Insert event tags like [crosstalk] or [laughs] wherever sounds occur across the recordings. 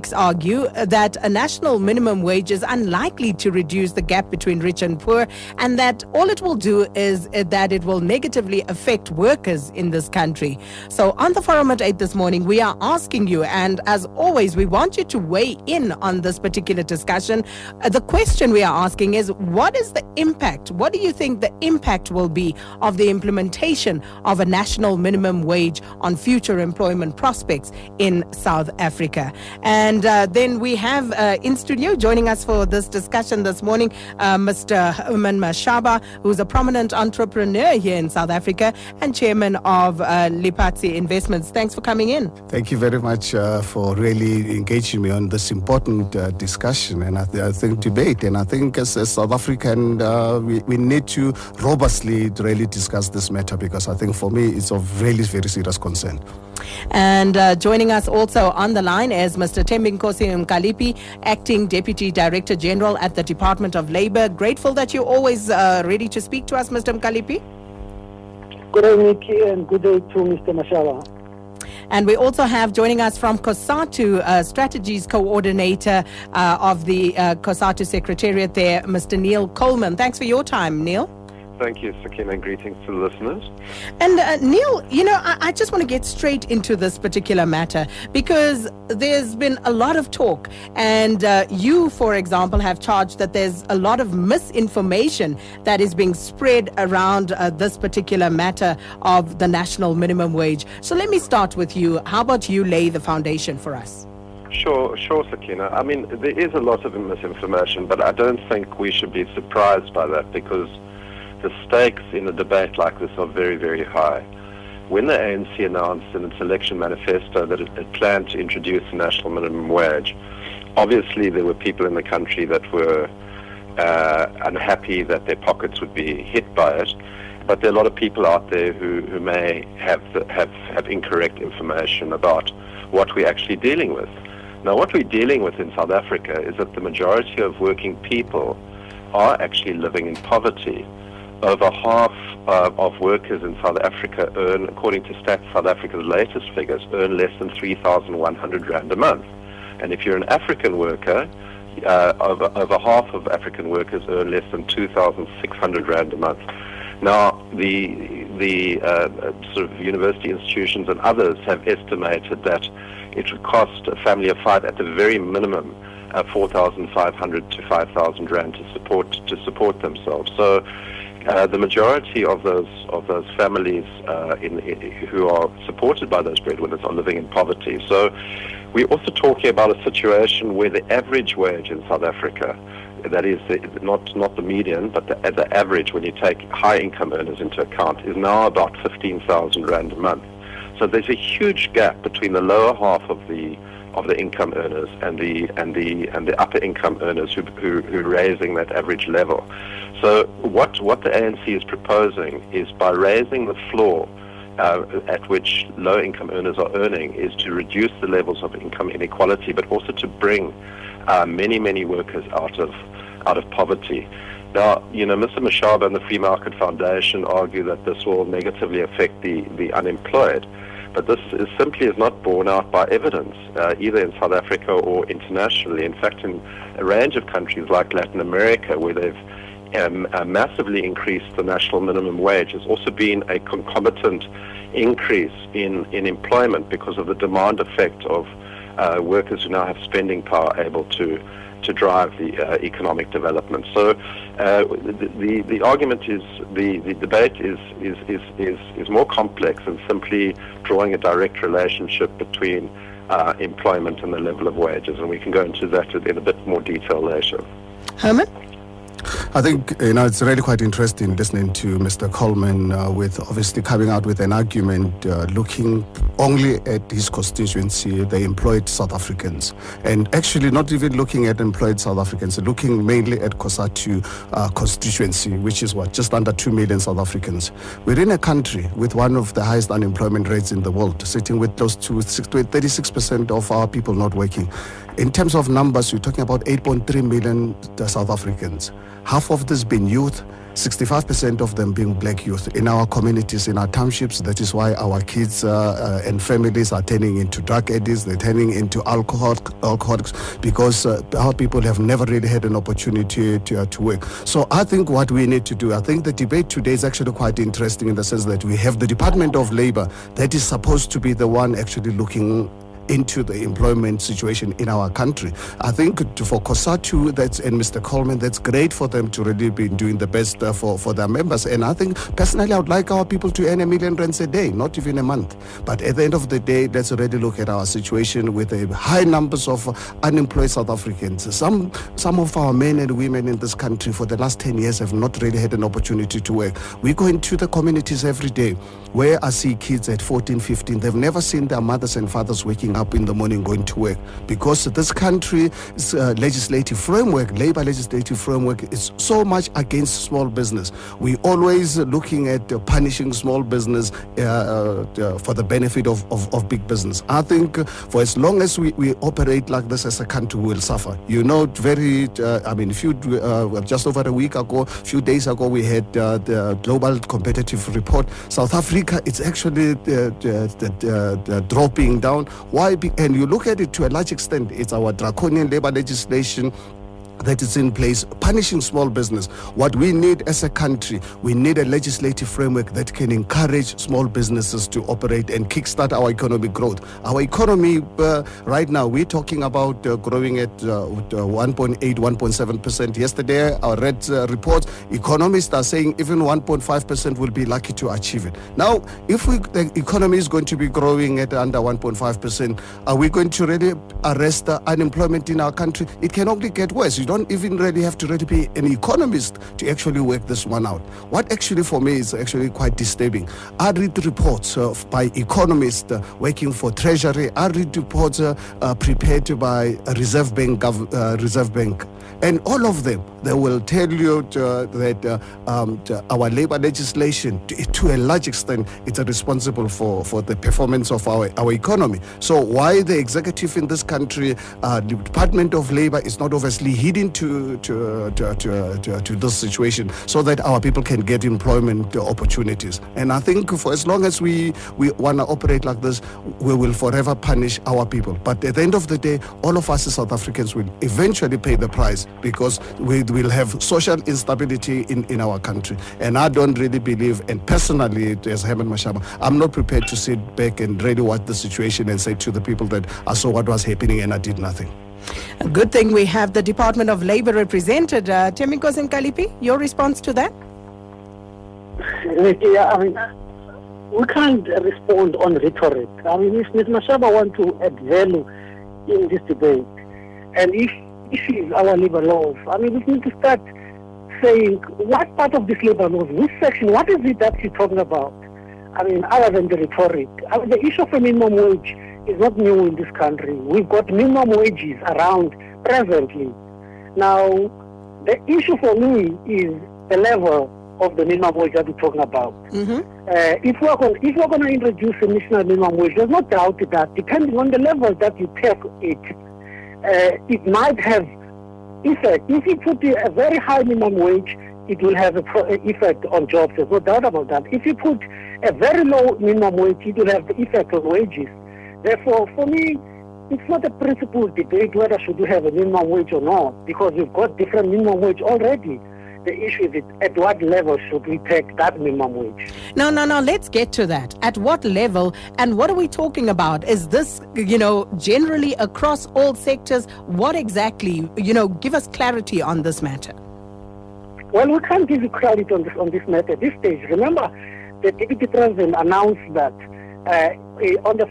critics argue that a national minimum wage is unlikely to reduce the gap between rich and poor, and that all it will do is that it will negatively affect workers in this country. So, on the forum at 8 this morning, we are asking you, and as always, we want you to weigh in on this particular discussion. Uh, the question we are asking is what is the impact? What do you think the impact will be of the implementation of a national minimum wage on future employment prospects in South Africa? And uh, then we have uh, in studio joining us for this discussion this morning, uh, Mr. Herman Mashaba, who's a prominent entrepreneur here in South Africa and chairman of uh, Investments. Thanks for coming in. Thank you very much uh, for really engaging me on this important uh, discussion and I, th- I, think debate. And I think as, as South African, uh, we, we need to robustly really discuss this matter because I think for me it's of really very serious concern. And uh, joining us also on the line is Mr. Thembinkosi Mkhaliphi, Acting Deputy Director General at the Department of Labour. Grateful that you're always uh, ready to speak to us, Mr. Mkhaliphi. Good day, Nikki, and good day to Mr. Mashaba. And we also have joining us from COSATU, uh, Strategies Coordinator uh, of the uh, COSATU Secretariat there, Mr. Neil Coleman. Thanks for your time, Neil. Thank you, Sakina. and Greetings to the listeners. And uh, Neil, you know, I, I, just want to get straight into this particular matter because there's been a lot of talk, and uh, you, for example, have charged that there's a lot of misinformation that is being spread around uh, this particular matter of the national minimum wage. So let me start with you. How about you lay the foundation for us? Sure, sure, Sakina. I mean, there is a lot of misinformation, but I don't think we should be surprised by that because the stakes in a debate like this are very, very high. When the ANC announced in its election manifesto that it, planned to introduce a national minimum wage, obviously there were people in the country that were uh, unhappy that their pockets would be hit by it. But there are a lot of people out there who, who may have, have, have incorrect information about what we're actually dealing with. Now, what we're dealing with in South Africa is that the majority of working people are actually living in poverty over half uh, of workers in South Africa earn, according to Stats South Africa's latest figures, earn less than 3,100 Rand a month. And if you're an African worker, uh, over, over half of African workers earn less than 2,600 Rand a month. Now, the, the uh, sort of university institutions and others have estimated that it would cost a family of five at the very minimum uh, 4,500 to 5,000 Rand to support, to support themselves. So uh, the majority of those of those families uh, in, in, who are supported by those breadwinners are living in poverty. So we're also talking about a situation where the average wage in South Africa, that is the, not not the median, but the, the average when you take high income earners into account, is now about 15,000 rand a month. So there's a huge gap between the lower half of the of the income earners and the and the and the upper income earners who who, who are raising that average level. So what what the ANC is proposing is by raising the floor uh, at which low income earners are earning is to reduce the levels of income inequality, but also to bring uh, many many workers out of out of poverty. Now, you know, Mr. Mashaba and the Free Market Foundation argue that this will negatively affect the, the unemployed. But this is simply is not borne out by evidence, uh, either in South Africa or internationally. In fact, in a range of countries like Latin America, where they've um, uh, massively increased the national minimum wage, there's also been a concomitant increase in, in employment because of the demand effect of uh, workers who now have spending power able to to drive the uh, economic development. So uh, the, the, the argument is the, the debate is, is, is, is, is more complex than simply drawing a direct relationship between uh, employment and the level of wages, and we can go into that in a bit more detail later. Herman? I think you know it's really quite interesting listening to Mr. Coleman uh, with obviously coming out with an argument uh, looking only at his constituency, the employed South Africans, and actually not even looking at employed South Africans, looking mainly at COSATU uh, constituency, which is what just under two million South Africans. We're in a country with one of the highest unemployment rates in the world, sitting with close to 36 percent of our people not working. In terms of numbers, we're talking about 8.3 million South Africans. Half of this being youth, 65% of them being black youth in our communities, in our townships. That is why our kids uh, uh, and families are turning into drug addicts, they're turning into alcohol, alcoholics, because uh, our people have never really had an opportunity to, uh, to work. So I think what we need to do, I think the debate today is actually quite interesting in the sense that we have the Department of Labor that is supposed to be the one actually looking into the employment situation in our country. I think for COSATU that's and Mr. Coleman, that's great for them to really be doing the best uh, for, for their members. And I think personally, I would like our people to earn a million rands a day, not even a month. But at the end of the day, let's already look at our situation with a high numbers of unemployed South Africans. Some some of our men and women in this country for the last 10 years have not really had an opportunity to work. We go into the communities every day where I see kids at 14, 15, they've never seen their mothers and fathers waking up in the morning going to work because this country's uh, legislative framework, labor legislative framework, is so much against small business. We always looking at uh, punishing small business uh, uh for the benefit of, of, of, big business. I think for as long as we, we operate like this as a country, we'll suffer. You know, very, uh, I mean, few, uh, just over a week ago, a few days ago, we had the Global Competitive Report. South Africa, it's actually dropping down. Why? And you look at it to a large extent, it's our draconian labor legislation that is in place punishing small business. What we need as a country, we need a legislative framework that can encourage small businesses to operate and kickstart our economic growth. Our economy uh, right now, we're talking about uh, growing at uh, 1.8, 1.7%. Yesterday, I read uh, reports, economists are saying even 1.5% will be lucky to achieve it. Now, if we, the economy is going to be growing at under 1.5%, are we going to really arrest unemployment in our country? It can only get worse. You don't even really have to really be an economist to actually work this one out. What actually for me is actually quite disturbing. I read reports uh, by economists uh, working for Treasury. I read reports uh, uh prepared by Reserve Bank, uh, Reserve Bank and all of them, they will tell you uh, that um, our labor legislation, to, to, a large extent, it's responsible for, for the performance of our, our economy. So why the executive in this country, the Department of Labor is not obviously heeding to, to, to, to, to, to this situation so that our people can get employment opportunities. And I think for as long as we, we want to operate like this, we will forever punish our people. But at the end of the day, all of us as South Africans will eventually pay the price because we will have social instability in, in our country. And I don't really believe, and personally, as Herman Mashaba, I'm not prepared to sit back and really watch the situation and say to the people that I saw what was happening and I did nothing. A good thing we have the Department of Labor represented. Uh, Thembinkosi your response to that? Yeah, I mean, we can't respond on rhetoric. I mean, if Ms. Mashaba wants to add value in this debate, and if issues our labor laws. I mean, we need to start saying what part of this labor laws, which section, what is it that you're talking about? I mean, other than the rhetoric. I mean, the issue of a minimum wage is not new in this country. We've got minimum wages around presently. Now, the issue for me is the level of the minimum wage that we're talking about. Mm-hmm. Uh, if we're going, if we're going to introduce a national minimum wage, there's no doubt that depending on the level that you take it, uh, it might have effect. If you put a very high minimum wage, it will have an effect on jobs. There's no doubt about that. If you put a very low minimum wage, it will have the effect on wages. Therefore, for me, it's not a principled debate whether should you have a minimum wage or not, because we've got different minimum wage already the issue is at what level should we take that minimum wage? No, no, no. Let's get to that. At what level and what are we talking about? Is this, you know, generally across all sectors? What exactly, you know, give us clarity on this matter. Well, we can't give you clarity on this, on this matter at this stage. Remember, the Deputy President announced that uh, on the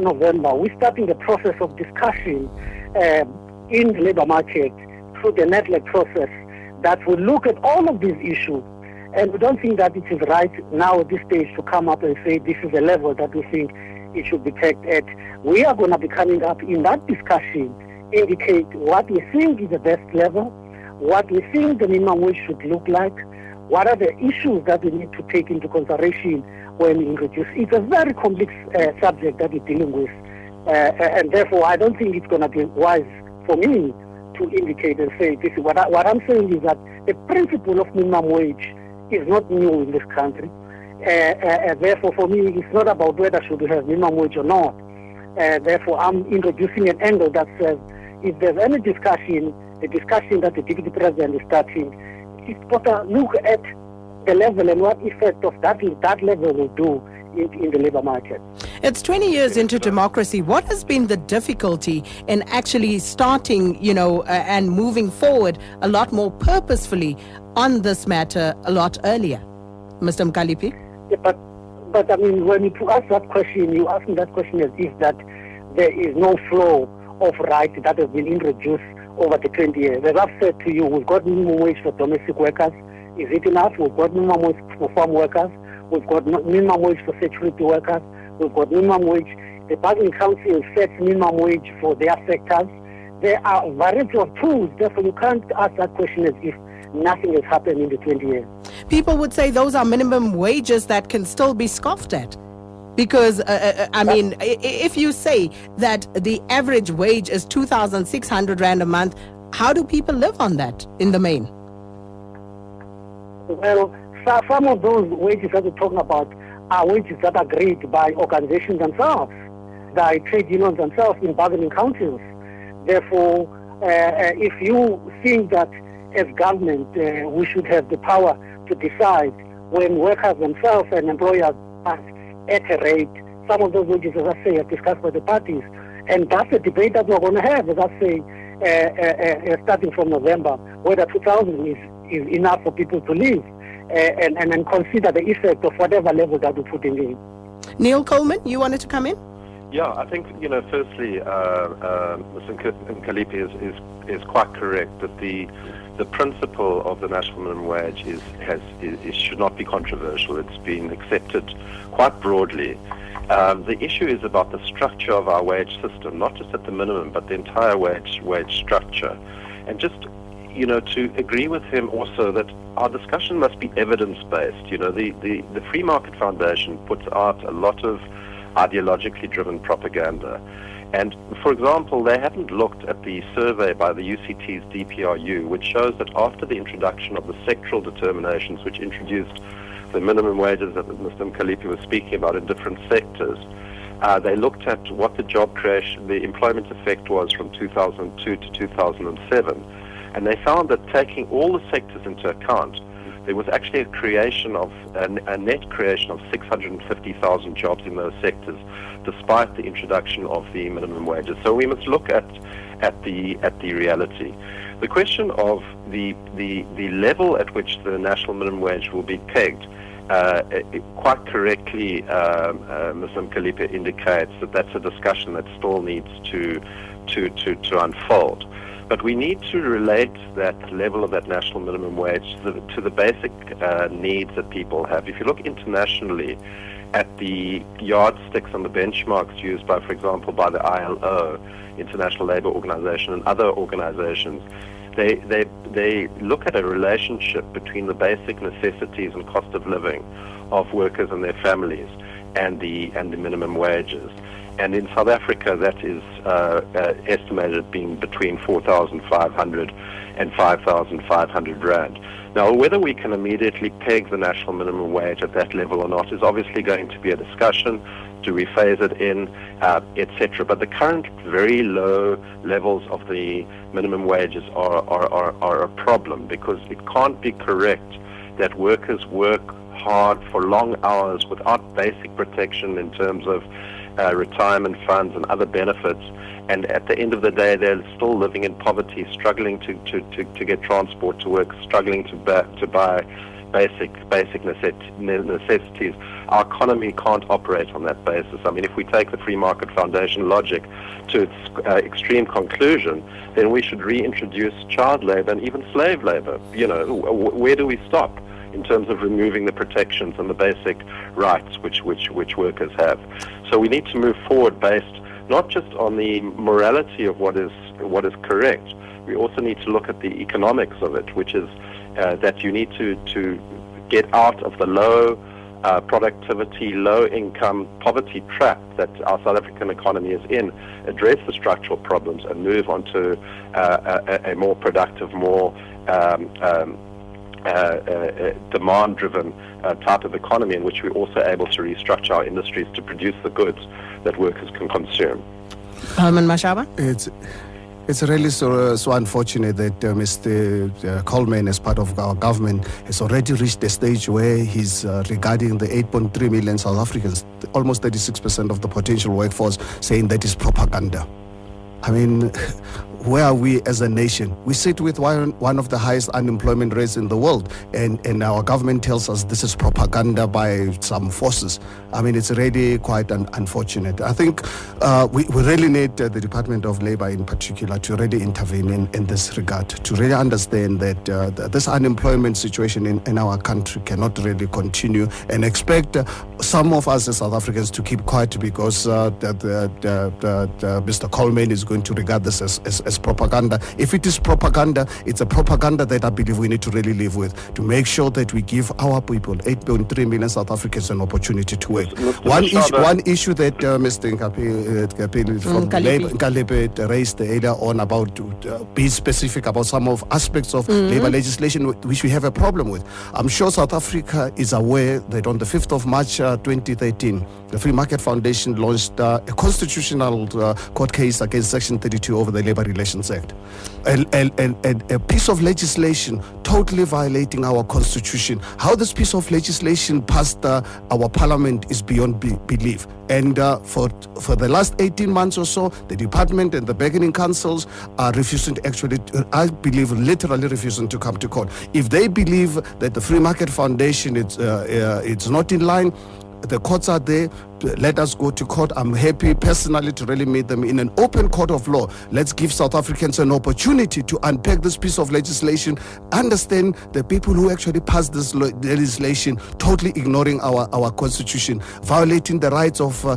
November, we're starting the process of discussion uh, in the labor market through the NEDLAC process that will look at all of these issues. And we don't think that it is right now at this stage to come up and say this is a level that we think it should be checked at. We are going to be coming up in that discussion, indicate what we think is the best level, what we think the minimum wage should look like, what are the issues that we need to take into consideration when we introduce. It's a very complex uh, subject that we're dealing with. Uh, and therefore, I don't think it's going to be wise for me to indicate and say this. What, I, what I'm saying is that the principle of minimum wage is not new in this country. Uh, uh, therefore, for me, it's not about whether should we have minimum wage or not. therefore, I'm introducing an angle that says if there's any discussion, the discussion that the deputy president is starting, it's better look at the level and what effect of that that level will do in, in, the labor market. It's 20 years into democracy. What has been the difficulty in actually starting, you know, uh, and moving forward a lot more purposefully on this matter a lot earlier? Mr. Mkhaliphi? Yeah, but, but I mean, when you ask that question, you ask me that question as if that there is no flow of rights that has been introduced over the 20 years. As I've said to you, we've got minimum wage for domestic workers. Is it enough? We've got minimum wage for farm workers. We've got minimum wage for security workers. We've got minimum wage. The Bargaining Council sets minimum wage for their sectors. There are a variety of tools. Therefore, you can't ask that question as if nothing has happened in the 20 years. People would say those are minimum wages that can still be scoffed at. Because, uh, uh, uh I mean, if you say that the average wage is 2,600 Rand a month, how do people live on that in the main? Well, some of those wages that we're talking about are wages that are agreed by organizations themselves, by trade unions themselves in bargaining councils. Therefore, uh, uh, if you think that as government uh, we should have the power to decide when workers themselves and employers are at a rate, some of those wages, as I say, are discussed by the parties. And that's a debate that we're going to have, as I say, uh, uh, uh, starting from November, whether 2000 is, is enough for people to live. Uh, and, and, and consider the effect of whatever level that we're putting in. Neil Coleman, you wanted to come in? Yeah, I think, you know, firstly, uh, uh, Mr. Mkhaliphi is, is, is quite correct that the the principle of the national minimum wage is, has, is, should not be controversial. It's been accepted quite broadly. Um, the issue is about the structure of our wage system, not just at the minimum, but the entire wage wage structure. And just you know, to agree with him also that our discussion must be evidence-based. You know, the, the, the Free Market Foundation puts out a lot of ideologically driven propaganda. And, for example, they haven't looked at the survey by the UCT's DPRU, which shows that after the introduction of the sectoral determinations, which introduced the minimum wages that Mr. Mkhaliphi was speaking about in different sectors, uh, they looked at what the job creation, the employment effect was from 2002 to 2007 and they found that taking all the sectors into account, there was actually a creation of a, net creation of 650,000 jobs in those sectors, despite the introduction of the minimum wages. So we must look at at the at the reality. The question of the the the level at which the national minimum wage will be pegged. Uh, it, quite correctly, um, uh, indicates that that's a discussion that still needs to to to, to unfold. But we need to relate that level of that national minimum wage to the, to the basic uh, needs that people have. If you look internationally at the yardsticks and the benchmarks used by, for example, by the ILO, International Labour Organization, and other organizations, they, they, they look at a relationship between the basic necessities and cost of living of workers and their families and the, and the minimum wages and in South Africa that is uh, uh, estimated being between 4,500 and 5,500 rand. Now, whether we can immediately peg the national minimum wage at that level or not is obviously going to be a discussion. Do we phase it in, uh, etc.? But the current very low levels of the minimum wages are, are, are, are a problem because it can't be correct that workers work hard for long hours without basic protection in terms of uh, retirement funds and other benefits. And at the end of the day, they're still living in poverty, struggling to, to, to, to get transport to work, struggling to, buy, to buy basic basic necessities. Our economy can't operate on that basis. I mean, if we take the free market foundation logic to its uh, extreme conclusion, then we should reintroduce child labor and even slave labor. You know, where do we stop? In terms of removing the protections and the basic rights which, which, which workers have. So we need to move forward based not just on the morality of what is, what is correct, we also need to look at the economics of it, which is uh, that you need to, to get out of the low uh, productivity, low income, poverty trap that our South African economy is in, address the structural problems and move on to uh, a, a, more productive, more um, um, uh, uh, demand-driven uh, type of economy in which we're also able to restructure our industries to produce the goods that workers can consume. Herman Mashaba? It's it's really so, so unfortunate that uh, Mr. Uh, Coleman, as part of our government, has already reached a stage where he's uh, regarding the 8.3 million South Africans, almost 36% of the potential workforce, saying that is propaganda. I mean, [laughs] where are we as a nation? We sit with one, one of the highest unemployment rates in the world, and, and our government tells us this is propaganda by some forces. I mean, it's really quite un- unfortunate. I think uh, we, we really need uh, the Department of Labor in particular to really intervene in, in this regard, to really understand that uh, th- this unemployment situation in, in our country cannot really continue and expect uh, some of us as South Africans to keep quiet because uh, the, Mr. Coleman is going to regard this as, as, as propaganda. If it is propaganda, it's a propaganda that I believe we need to really live with to make sure that we give our people, 8.3 million South Africans, an opportunity to work. Mr. One Mashaba- issue, one issue that uh, Mr. Nkapi, uh, Nkapeli from Nkalepi. Labour, Nkalepe raised earlier on about uh, be specific about some of aspects of labor legislation which we have a problem with. I'm sure South Africa is aware that on the 5th of March uh, 2013, the Free Market Foundation launched uh, a constitutional uh, court case against Section 32 over the Labor Relations Act. A, a, a, a- piece of legislation totally violating our constitution. How this piece of legislation passed uh, our parliament is beyond be- belief. And uh, for for the last 18 months or so, the department and the bargaining councils are refusing to actually, I believe, literally refusing to come to court. If they believe that the Free Market Foundation it's uh, uh, it's not in line, the courts are there. Let us go to court. I'm happy personally to really meet them in an open court of law. Let's give South Africans an opportunity to unpack this piece of legislation, understand the people who actually passed this legislation, totally ignoring our, our constitution, violating the rights of uh, uh,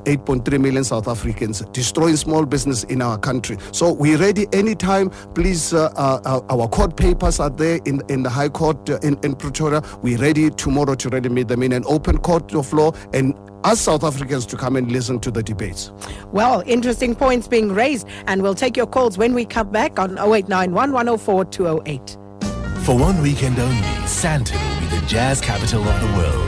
8.3 million South Africans, destroying small business in our country. So we're ready anytime. Please, uh, uh, uh, our court papers are there in, in the High Court uh, in, in Pretoria. We're ready tomorrow to really meet them in an open court of law and ask South Africans to come and listen to the debates. Well, interesting points being raised, and we'll take your calls when we come back on 0891 104 208. For one weekend only, Sandton will be the jazz capital of the world.